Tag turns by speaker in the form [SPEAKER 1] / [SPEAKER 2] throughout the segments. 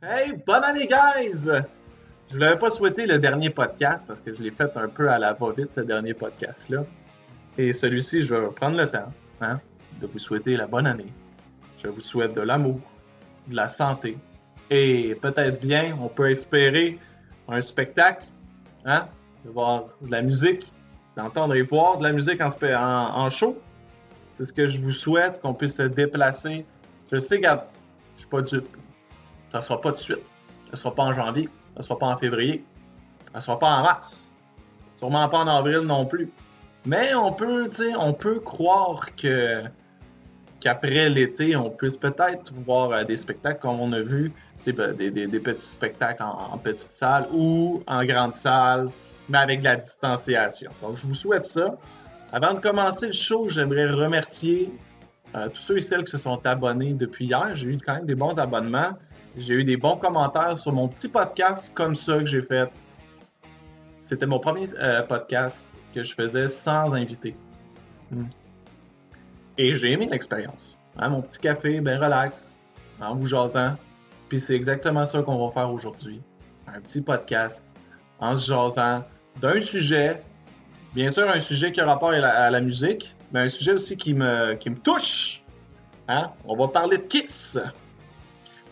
[SPEAKER 1] Hey, bonne année, guys! Je ne l'avais pas souhaité le dernier podcast parce que je l'ai fait un peu à la va-vite, ce dernier podcast-là. Et celui-ci, je vais prendre le temps hein, de vous souhaiter la bonne année. Je vous souhaite de l'amour, de la santé et peut-être bien, on peut espérer un spectacle, hein, de voir de la musique, d'entendre et voir de la musique en, en, show. C'est ce que je vous souhaite, qu'on puisse se déplacer. Je sais que je suis pas dupe. Ça sera pas de suite. Ça sera pas en janvier. Ça sera pas en février. Ça sera pas en mars. Sûrement pas en avril non plus. Mais on peut, on peut croire que qu'après l'été, on puisse peut-être voir euh, des spectacles comme on a vu, ben, des, des, petits spectacles en, petite salle ou en grande salle, mais avec de la distanciation. Donc, je vous souhaite ça. Avant de commencer le show, j'aimerais remercier euh, tous ceux et celles qui se sont abonnés depuis hier. J'ai eu quand même des bons abonnements. J'ai eu des bons commentaires sur mon petit podcast comme ça que j'ai fait. C'était mon premier euh, podcast que je faisais sans invité. Hmm. Et j'ai aimé l'expérience. Hein, mon petit café, bien relax, en vous jasant. Puis c'est exactement ça qu'on va faire aujourd'hui. Un petit podcast en se jasant d'un sujet, bien sûr un sujet qui a rapport à la, musique, mais un sujet aussi qui me, qui me touche. Hein? On va parler de Kiss.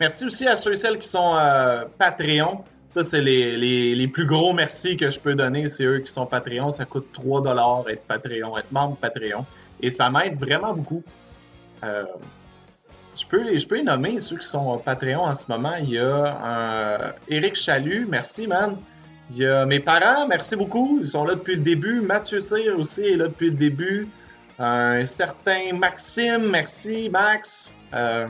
[SPEAKER 1] Merci aussi à ceux et celles qui sont euh, Patreon. Ça, c'est les, plus gros merci que je peux donner. C'est eux qui sont Patreon. Ça coûte 3 être Patreon, être membre Patreon. Et ça m'aide vraiment beaucoup. Euh, je, peux, je peux les nommer, ceux qui sont Patreon en ce moment. Il y a Eric Chalut. Merci, man. Il y a mes parents. Merci beaucoup. Ils sont là depuis le début. Mathieu Cyr aussi est là depuis le début. Un certain Maxime. Merci, Max. Euh,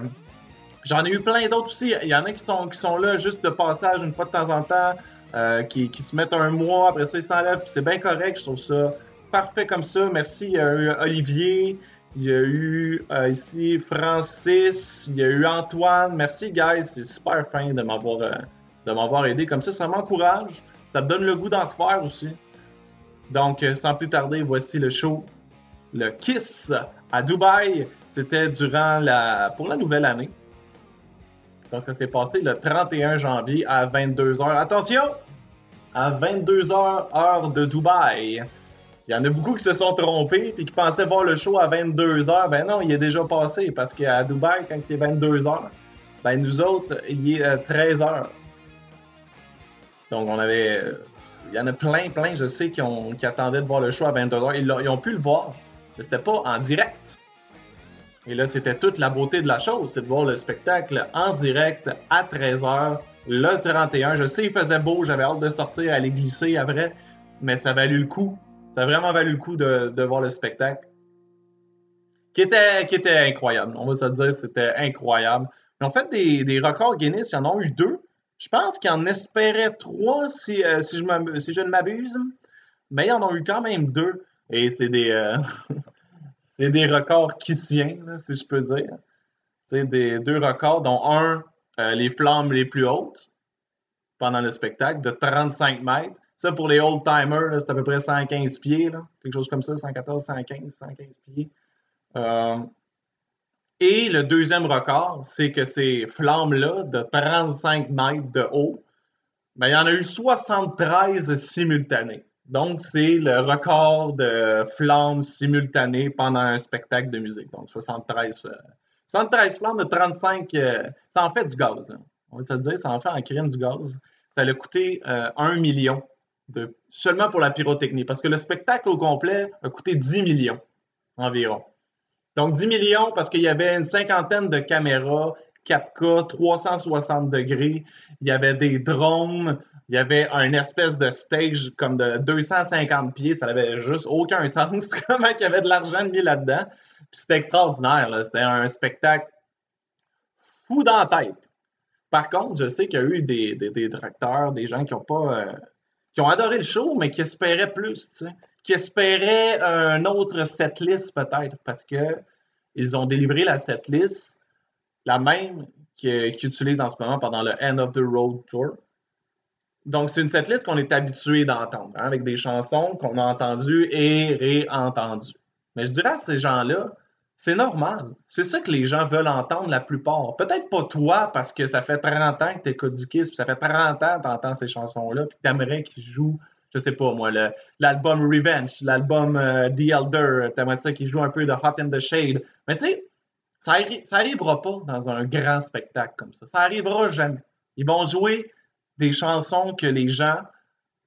[SPEAKER 1] J'en ai eu plein d'autres aussi. Il y en a qui sont, qui sont là juste de passage une fois de temps en temps, euh, qui, qui, se mettent un mois, après ça ils s'enlèvent, c'est bien correct, je trouve ça parfait comme ça. Merci. Il y a eu Olivier, il y a eu euh, ici Francis, il y a eu Antoine. Merci, guys. C'est super fin de m'avoir euh, de m'avoir aidé comme ça. Ça m'encourage. Ça me donne le goût d'en refaire aussi. Donc, sans plus tarder, voici le show. Le Kiss à Dubaï. C'était durant la pour la nouvelle année. Donc, ça s'est passé le 31 janvier à 22h. Attention! À 22h, heure de Dubaï. Il y en a beaucoup qui se sont trompés et qui pensaient voir le show à 22h. Ben non, il est déjà passé parce qu'à Dubaï, quand il est 22h, ben nous autres, il est 13h. Euh, Donc, on avait. Il y en a plein, plein, je sais, qui attendaient de voir le show à 22h. Ils, ils ont pu le voir, mais c'était pas en direct. Et là, c'était toute la beauté de la chose, c'est de voir le spectacle en direct à 13h, le 31. Je sais, il faisait beau, j'avais hâte de sortir, aller glisser après, mais ça a valu le coup. Ça a vraiment valu le coup de, voir le spectacle. Qui était, qui était incroyable. On va se dire, c'était incroyable. Ils ont fait des, records Guinness, ils en ont eu deux. Je pense qu'ils en espéraient trois si, euh, si je ne m'abuse. Mais ils en ont eu quand même deux. Et c'est des. Euh, C'est des records kissiens, si je peux dire. C'est des deux records, dont un, euh, les flammes les plus hautes pendant le spectacle, de 35 mètres. Ça, pour les old-timers, c'est à peu près 115 pieds, quelque chose comme ça, 114, 115, 115 pieds. Euh, et le deuxième record, c'est que ces flammes-là, de 35 mètres de haut, ben, il y en a eu 73 simultanées. Donc, c'est le record de flammes simultanées pendant un spectacle de musique. Donc, 73, 73 euh, flammes de 35. Euh, ça en fait du gaz. On va se dire, ça en fait en crème du gaz. Ça a coûté 1 euh, million de, seulement pour la pyrotechnie. Parce que le spectacle au complet a coûté 10 millions environ. Donc, 10 millions parce qu'il y avait une cinquantaine de caméras 4K, 360 degrés. Il y avait des drones, il y avait un espèce de stage comme de 250 pieds, ça n'avait juste aucun sens comment il y avait de l'argent mis là-dedans. Puis c'était extraordinaire, c'était un spectacle fou dans la tête. Par contre, je sais qu'il y a eu des, des, des directeurs, des gens qui ont pas euh, qui ont adoré le show, mais qui espéraient plus, tu sais, qui espéraient un autre setlist peut-être, parce que ils ont délivré la setlist, la même qu'ils utilisent en ce moment pendant le End of the Road Tour. Donc, c'est une setlist qu'on est habitué d'entendre, hein, avec des chansons qu'on a entendues et réentendues. Mais je dirais à ces gens-là, C'est normal. C'est ça que les gens veulent entendre la plupart. Peut-être pas toi, parce que ça fait 30 ans que tu écoutes du Kiss, puis ça fait 30 ans que tu entends ces chansons-là, puis tu aimerais qu'ils jouent, je sais pas moi, l'album Revenge, l'album euh, The Elder, aimerais ça qu'ils jouent un peu de Hot in the Shade. Mais tu sais, ça, ça arrivera pas dans un grand spectacle comme ça. Ça arrivera jamais. Ils vont jouer des chansons que les gens,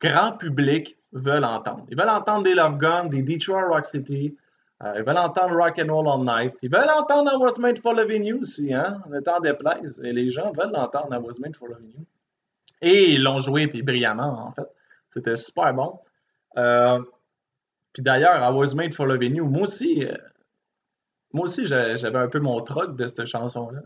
[SPEAKER 1] grand public, veulent entendre. Ils veulent entendre des Love Guns, des Detroit Rock City, euh, ils veulent entendre Rock and Roll All Night. Ils veulent entendre I Was Made for Loving You aussi, hein? Le temps déplaise. Et les gens veulent entendre I Was Made for Loving You. Et ils l'ont joué, puis brillamment, en fait. C'était super bon. Euh, puis d'ailleurs, I Was Made for Loving You, moi aussi, euh, moi aussi, j'avais un peu mon troc de cette chanson-là.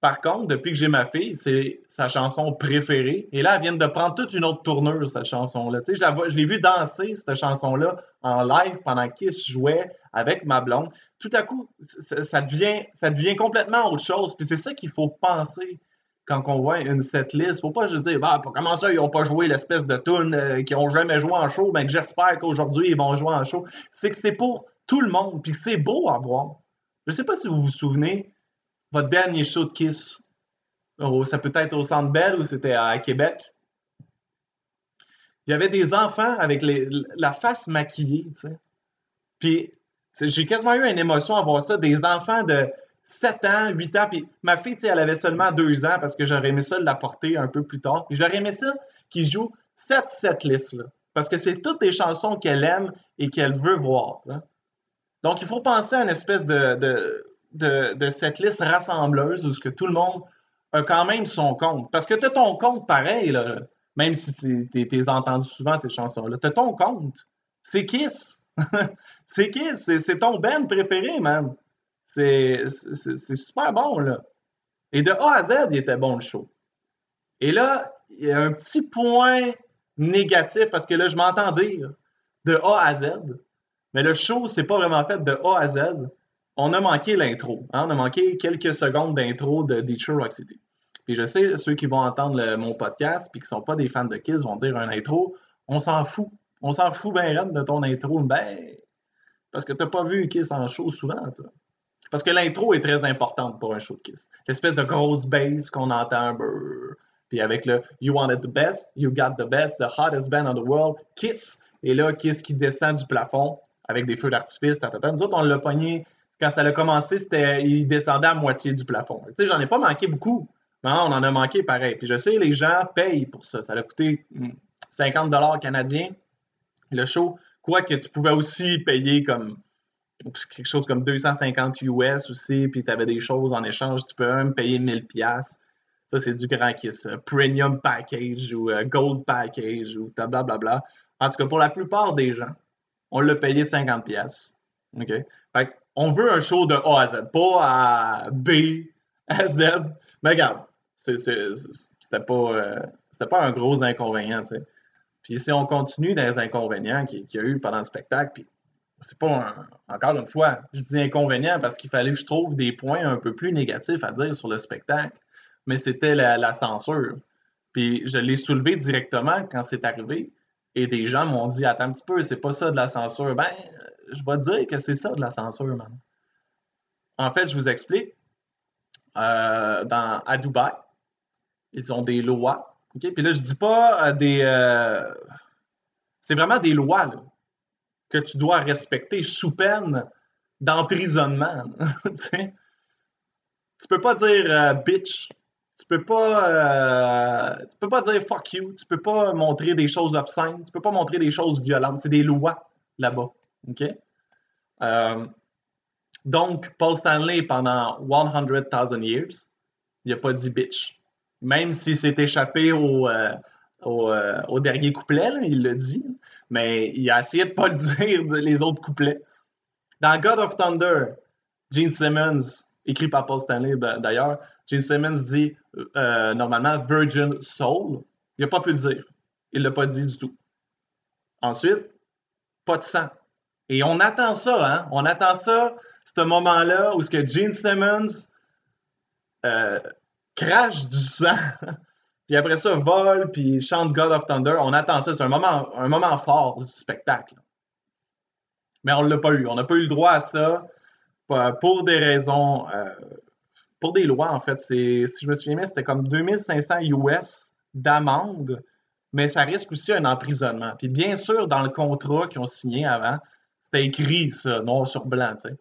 [SPEAKER 1] Par contre, depuis que j'ai ma fille, c'est sa chanson préférée. Et là, elle vient de prendre toute une autre tournure, cette chanson-là. Je l'ai vu danser, cette chanson-là, en live pendant Kiss jouait avec ma blonde. Tout à coup, ça, devient, complètement autre chose. Puis c'est ça qu'il faut penser quand on voit une setlist. Faut pas juste dire, bah, comment ça, ils n'ont pas joué l'espèce de tune euh, qu'ils n'ont jamais joué en show, mais ben, j'espère qu'aujourd'hui, ils vont jouer en show. C'est que c'est pour tout le monde, puis c'est beau à voir. Je sais pas si vous vous souvenez, votre dernier show de Kiss, ça peut être au Centre Bell ou c'était à Québec. Il y avait des enfants avec la face maquillée, tu sais. Puis j'ai quasiment eu une émotion à voir ça, des enfants de 7 ans, 8 ans, puis ma fille, tu sais, elle avait seulement 2 ans parce que j'aurais aimé ça la porter un peu plus tard. Puis j'aurais aimé ça qu'ils jouent cette setlist là parce que c'est toutes les chansons qu'elle aime et qu'elle veut voir. Donc il faut penser à une espèce de de, cette liste rassembleuse où tout le monde a quand même son compte. Parce que tu as ton compte pareil, même si tu es entendu souvent ces chansons-là. Tu ton compte. C'est Kiss. c'est Kiss. C'est ton band préféré, man. C'est super bon, là. Et de A à Z, il était bon le show. Et là, il y a un petit point négatif parce que là, je m'entends dire de A à Z. Mais le show, c'est pas vraiment fait de A à Z on a manqué l'intro. Hein? On a manqué quelques secondes d'intro de Detroit Rock City. Puis je sais, ceux qui vont entendre mon podcast puis qui sont pas des fans de Kiss vont dire un intro, on s'en fout. On s'en fout bien de ton intro. Ben, parce que tu n'as pas vu Kiss en show souvent, toi. Parce que l'intro est très importante pour un show de Kiss. L'espèce de grosse bass qu'on entend. puis avec le You wanted the best, you got the best, the hottest band in the world, Kiss. Et là, Kiss qui descend du plafond avec des feux d'artifice. Nous autres, on l'a pogné quand ça a commencé, c'était, il descendait à moitié du plafond. Tu sais, j'en ai pas manqué beaucoup. mais on en a manqué pareil. Puis je sais, les gens payent pour ça. Ça a coûté 50 hmm, dollars canadiens, le show. Quoique tu pouvais aussi payer comme quelque chose comme 250 US aussi, puis tu avais des choses en échange. Tu peux même payer 1000 pièces. Ça, c'est du grand kiss. Premium package ou euh, gold package ou blablabla. En tout cas, pour la plupart des gens, on l'a payé 50 pièces. OK? Fait on veut un show de A à Z, pas à B à Z. Mais regarde, c'était pas, euh, pas un gros inconvénient, tu sais. Puis si on continue dans les inconvénients qu'il y a eu pendant le spectacle, puis c'est pas encore une fois, je dis inconvénient parce qu'il fallait que je trouve des points un peu plus négatifs à dire sur le spectacle, mais c'était la, censure. Puis je l'ai soulevé directement quand c'est arrivé, et des gens m'ont dit Attends un petit peu, c'est pas ça de la censure. Ben, je vais dire que c'est ça de la censure, man. En fait, je vous explique. Euh, dans, à Dubaï, ils ont des lois. Puis là, je dis pas euh, des. Euh, c'est vraiment des lois que tu dois respecter sous peine d'emprisonnement. tu peux pas dire bitch. Tu peux pas, tu peux pas dire fuck you. Tu peux pas montrer des choses obscènes. Tu peux pas montrer des choses violentes. C'est des lois là-bas. OK? Euh, donc, Paul Stanley, pendant 100,000 years, il n'a pas dit bitch. Même s'il s'est échappé au, euh, euh, au, dernier couplet, il l'a dit, mais il a essayé de ne pas le dire les autres couplets. Dans God of Thunder, Gene Simmons, écrit par Paul Stanley ben, d'ailleurs, Gene Simmons dit normalement Virgin Soul. Il n'a pas pu le dire. Il ne l'a pas dit du tout. Ensuite, pas de sang. Et on attend ça, hein? On attend ça, ce moment-là où ce que Gene Simmons euh, crache du sang, puis après ça vole, puis chante God of Thunder. On attend ça. C'est un moment, un moment fort du spectacle. Mais on ne l'a pas eu. On n'a pas eu le droit à ça. pour des raisons, euh, pour des lois, en fait. Si je me souviens bien, c'était comme 2500 US d'amende, mais ça risque aussi un emprisonnement. Puis bien sûr, dans le contrat qu'ils ont signé avant, c'était écrit ça, noir sur blanc, tu sais,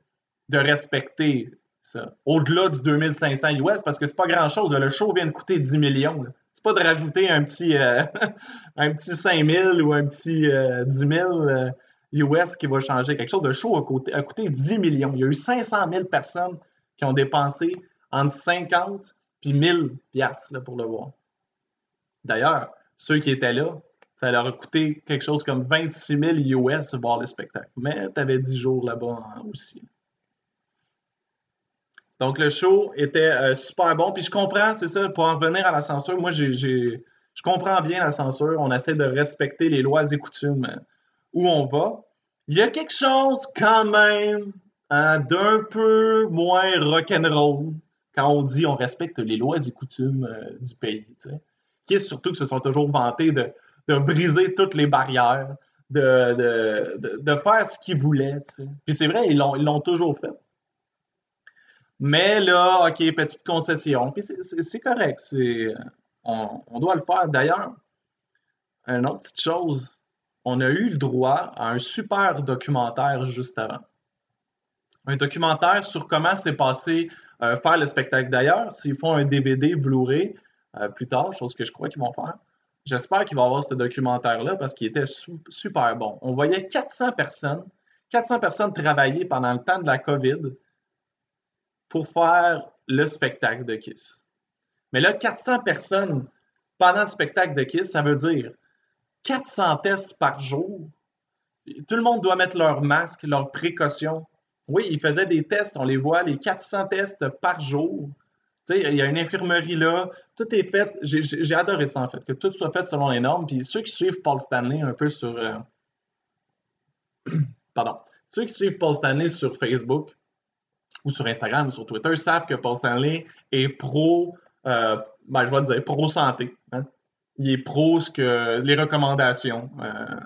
[SPEAKER 1] de respecter ça. Au-delà du 2500 US, parce que c'est pas grand-chose. Le show vient de coûter 10 millions. C'est pas de rajouter un petit, euh, un petit 5000 ou un petit 10 euh, 000 US qui va changer quelque chose. de show a coûté, a coûté 10 millions. Il y a eu 500 000 personnes qui ont dépensé entre 50 et 1000 piastres pour le voir. D'ailleurs, ceux qui étaient là, ça leur a coûté quelque chose comme 26 000 US voir le spectacle. Mais tu avais 10 jours là-bas aussi. Donc le show était euh, super bon. Puis je comprends, c'est ça, pour en revenir à la censure, moi j'ai, je comprends bien la censure. On essaie de respecter les lois et coutumes où on va. Il y a quelque chose quand même hein, d'un peu moins rock'n'roll quand on dit on respecte les lois et coutumes euh, du pays. Qui est surtout que se sont toujours vantés de, briser toutes les barrières, de, faire ce qu'ils voulaient. Puis c'est vrai, ils l'ont toujours fait. Mais là, OK, petite concession. Puis c'est correct. On, on, doit le faire. D'ailleurs, une autre petite chose, on a eu le droit à un super documentaire juste avant. Un documentaire sur comment s'est passé euh, faire le spectacle. D'ailleurs, s'ils font un DVD Blu-ray euh, plus tard, chose que je crois qu'ils vont faire, j'espère qu'ils vont avoir ce documentaire-là parce qu'il était super bon. On voyait 400 personnes, 400 personnes travailler pendant le temps de la COVID pour faire le spectacle de Kiss. Mais là, 400 personnes pendant le spectacle de Kiss, ça veut dire 400 tests par jour. Tout le monde doit mettre leur masque, leurs précautions. Oui, ils faisaient des tests, on les voit, les 400 tests par jour. Tu sais, il y a une infirmerie là, tout est fait. J'ai adoré ça en fait, que tout soit fait selon les normes. Puis ceux qui suivent Paul Stanley un peu sur. Euh, pardon. Ceux qui suivent Paul Stanley sur Facebook ou sur Instagram ou sur Twitter savent que Paul Stanley est pro, euh, ben, je vais dire, pro santé. Hein il est pro ce que les recommandations euh,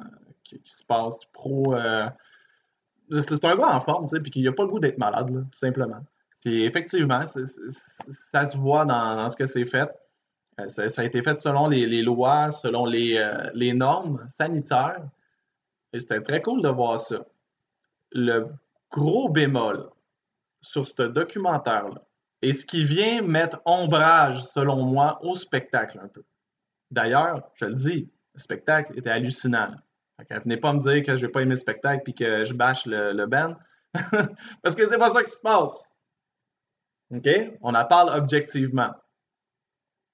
[SPEAKER 1] qui, se passent, pro. Euh, c'est un gars en forme, tu sais, puis qu'il n'a pas le goût d'être malade, tout simplement. Puis effectivement, ça se voit dans, ce que c'est fait. Euh, ça, a été fait selon les, lois, selon les, les, normes sanitaires. Et c'était très cool de voir ça. Le gros bémol sur ce documentaire-là, et ce qui vient mettre ombrage, selon moi, au spectacle un peu. D'ailleurs, je le dis, le spectacle était hallucinant. Venez pas me dire que j'ai pas aimé le spectacle puis que je bâche le, le band. Parce que c'est pas ça qui se passe. OK? On en parle objectivement.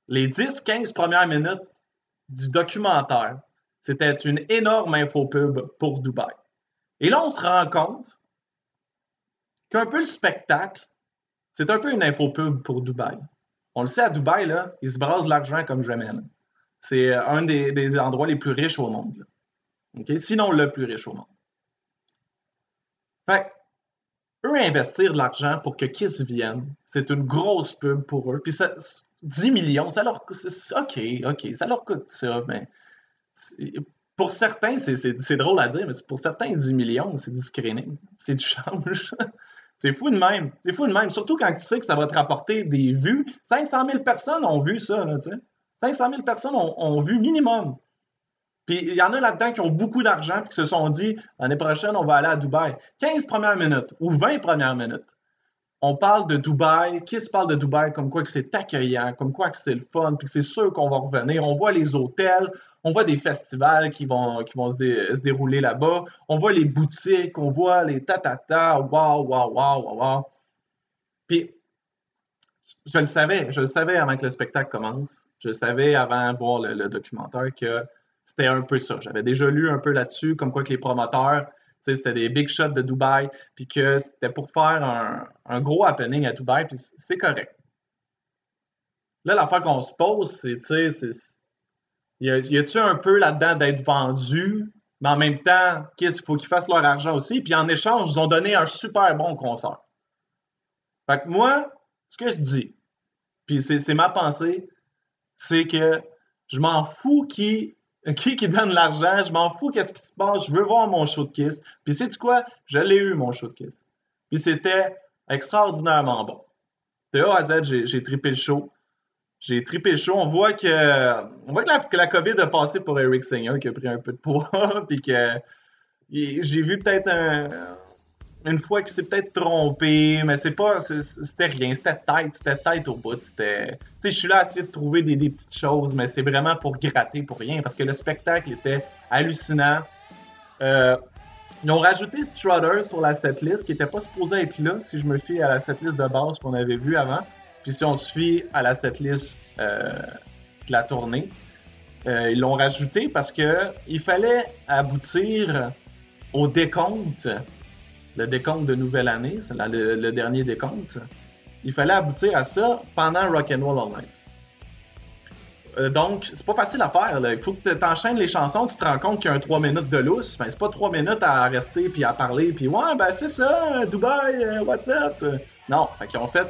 [SPEAKER 1] Les 10-15 premières minutes du documentaire, c'était une énorme infopub pour Dubaï. Et là, on se rend compte qu'un peu le spectacle, c'est un peu une infopub pour Dubaï. On le sait, à Dubaï, là, ils se brasent l'argent comme jamais. C'est un des, endroits les plus riches au monde. Sinon, le plus riche au monde. Fait eux investir de l'argent pour que Kiss vienne, c'est une grosse pub pour eux. Puis ça, 10 millions, ça leur coûte. OK, OK, ça leur coûte ça, mais pour certains, c'est drôle à dire, mais pour certains, 10 millions, c'est du screening, c'est du change. c'est fou de même. C'est fou de même. Surtout quand tu sais que ça va te rapporter des vues. 500 000 personnes ont vu ça, tu sais. 500 000 personnes ont, vu minimum. Puis il y en a là-dedans qui ont beaucoup d'argent et qui se sont dit l'année prochaine, on va aller à Dubaï. 15 premières minutes ou 20 premières minutes. On parle de Dubaï. Qui se parle de Dubaï comme quoi que c'est accueillant, comme quoi que c'est le fun, puis c'est sûr qu'on va revenir. On voit les hôtels, on voit des festivals qui vont, qui vont se, dérouler là-bas. On voit les boutiques, on voit les tatata. Waouh, waouh, waouh, waouh. Puis je le savais, je le savais avant que le spectacle commence. Je savais avant de voir le, documentaire que c'était un peu ça. J'avais déjà lu un peu là-dessus, comme quoi que les promoteurs, c'était des big shots de Dubaï, puis que c'était pour faire un, gros happening à Dubaï, puis c'est correct. Là, l'affaire qu'on se pose, c'est, tu sais, y a-tu un peu là-dedans d'être vendu, mais en même temps, qu'est-ce qu'il faut qu'ils fassent leur argent aussi, puis en échange, ils ont donné un super bon concert. Fait que moi, ce que je dis, puis c'est ma pensée, c'est que je m'en fous qui, qui, donne l'argent, je m'en fous qu'est-ce qui se passe, je veux voir mon show de Kiss. Puis c'est quoi? Je l'ai eu, mon show de Kiss. Puis c'était extraordinairement bon. De A à Z, j'ai trippé le show. J'ai trippé le show. On voit que, on voit que la, COVID a passé pour Eric Singer, qui a pris un peu de poids, puis que j'ai vu peut-être une fois qu'il s'est peut-être trompé, mais c'est pas, c'était rien, c'était tête, c'était tête au bout, c'était, je suis là à essayer de trouver des, des petites choses, mais c'est vraiment pour gratter pour rien, parce que le spectacle était hallucinant. Euh, ils ont rajouté Strutter sur la setlist, qui n'était pas supposé être là, si je me fie à la setlist de base qu'on avait vue avant. Puis si on se fie à la setlist euh, de la tournée, euh, ils l'ont rajouté parce que il fallait aboutir au décompte, le décompte de nouvelle année, c'est le, dernier décompte. Il fallait aboutir à ça pendant Rock and Roll All Night. Euh, donc, c'est pas facile à faire. Il faut que tu enchaînes les chansons, tu te rends compte qu'il y a un 3 minutes de lousse. Ben, c'est pas 3 minutes à rester puis à parler puis ouais, ben c'est ça, Dubaï, euh, what's up? Non, fait qu'ils ont fait.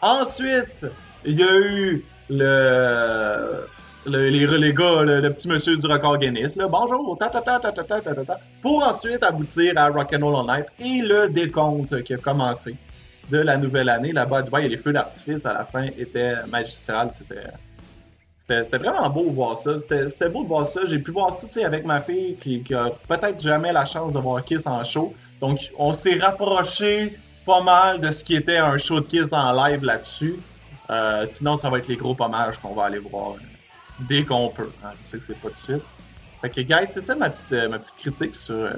[SPEAKER 1] Ensuite, il y a eu le, le les, les gars, le, petit monsieur du record Guinness, là, bonjour, pour ensuite aboutir à Rock'n'Roll All Night et le décompte qui a commencé de la nouvelle année. Là-bas à Dubaï, les feux d'artifice à la fin étaient magistrales. C'était. Vraiment beau de voir ça. C'était beau de voir ça. J'ai pu voir ça avec ma fille qui, a peut-être jamais la chance de voir Kiss en show. Donc, on s'est rapproché pas mal de ce qui était un show de Kiss en live là-dessus. Euh, sinon, ça va être les gros pommages qu'on va aller voir dès qu'on peut. Hein. Je sais que c'est pas de suite. Fait que, guys, c'est ça ma petite, euh, ma petite critique sur, euh,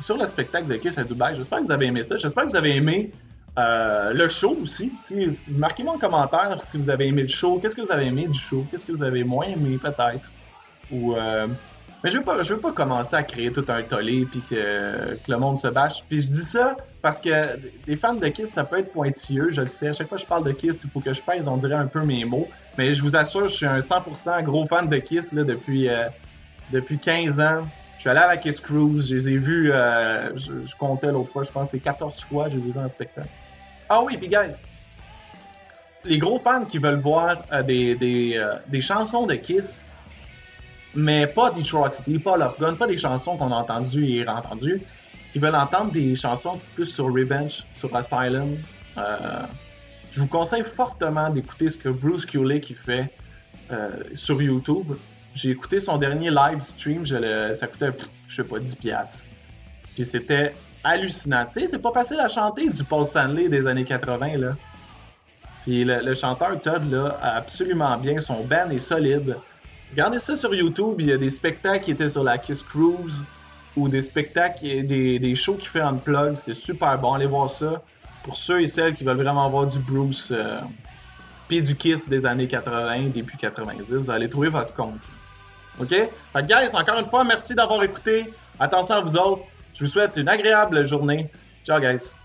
[SPEAKER 1] sur le spectacle de Kiss à Dubaï. J'espère que vous avez aimé ça. J'espère que vous avez aimé euh, le show aussi. Si, Marquez-moi en commentaire si vous avez aimé le show. Qu'est-ce que vous avez aimé du show? Qu'est-ce que vous avez moins aimé peut-être? Ou, Mais je veux pas, je veux pas commencer à créer tout un tollé puis que, le monde se bâche. Puis je dis ça parce que les fans de Kiss, ça peut être pointilleux, je le sais. À chaque fois que je parle de Kiss, il faut que je pèse, on dirait un peu mes mots. Mais je vous assure, je suis un 100% gros fan de Kiss là, depuis, euh, depuis 15 ans. Je suis allé à la Kiss Cruise, je les ai vus, je, je, comptais l'autre fois, je pense c'est 14 fois, je les ai vus en spectacle. Ah oui, puis guys, les gros fans qui veulent voir euh, des, des, euh, des, chansons de Kiss, mais pas Detroit City, pas Love Gun, pas des chansons qu'on a entendues et entendues, qui veulent entendre des chansons plus sur Revenge, sur Asylum. Euh, je vous conseille fortement d'écouter ce que Bruce Kulick fait sur YouTube. J'ai écouté son dernier live stream, je ça coûtait, je sais pas, 10$. Puis c'était hallucinant. Tu sais, c'est pas facile à chanter du Paul Stanley des années 80, là. Puis le, chanteur Todd, là, a absolument bien. Son band est solide. Regardez ça sur YouTube. Il y a des spectacles qui étaient sur la Kiss Cruise ou des spectacles, des, des shows qu'il fait en plug. C'est super bon. Allez voir ça. Pour ceux et celles qui veulent vraiment voir du Bruce euh, puis du Kiss des années 80, début 90, vous allez trouver votre compte. OK? Fait guys, encore une fois, merci d'avoir écouté. Attention à vous autres. Je vous souhaite une agréable journée. Ciao, guys.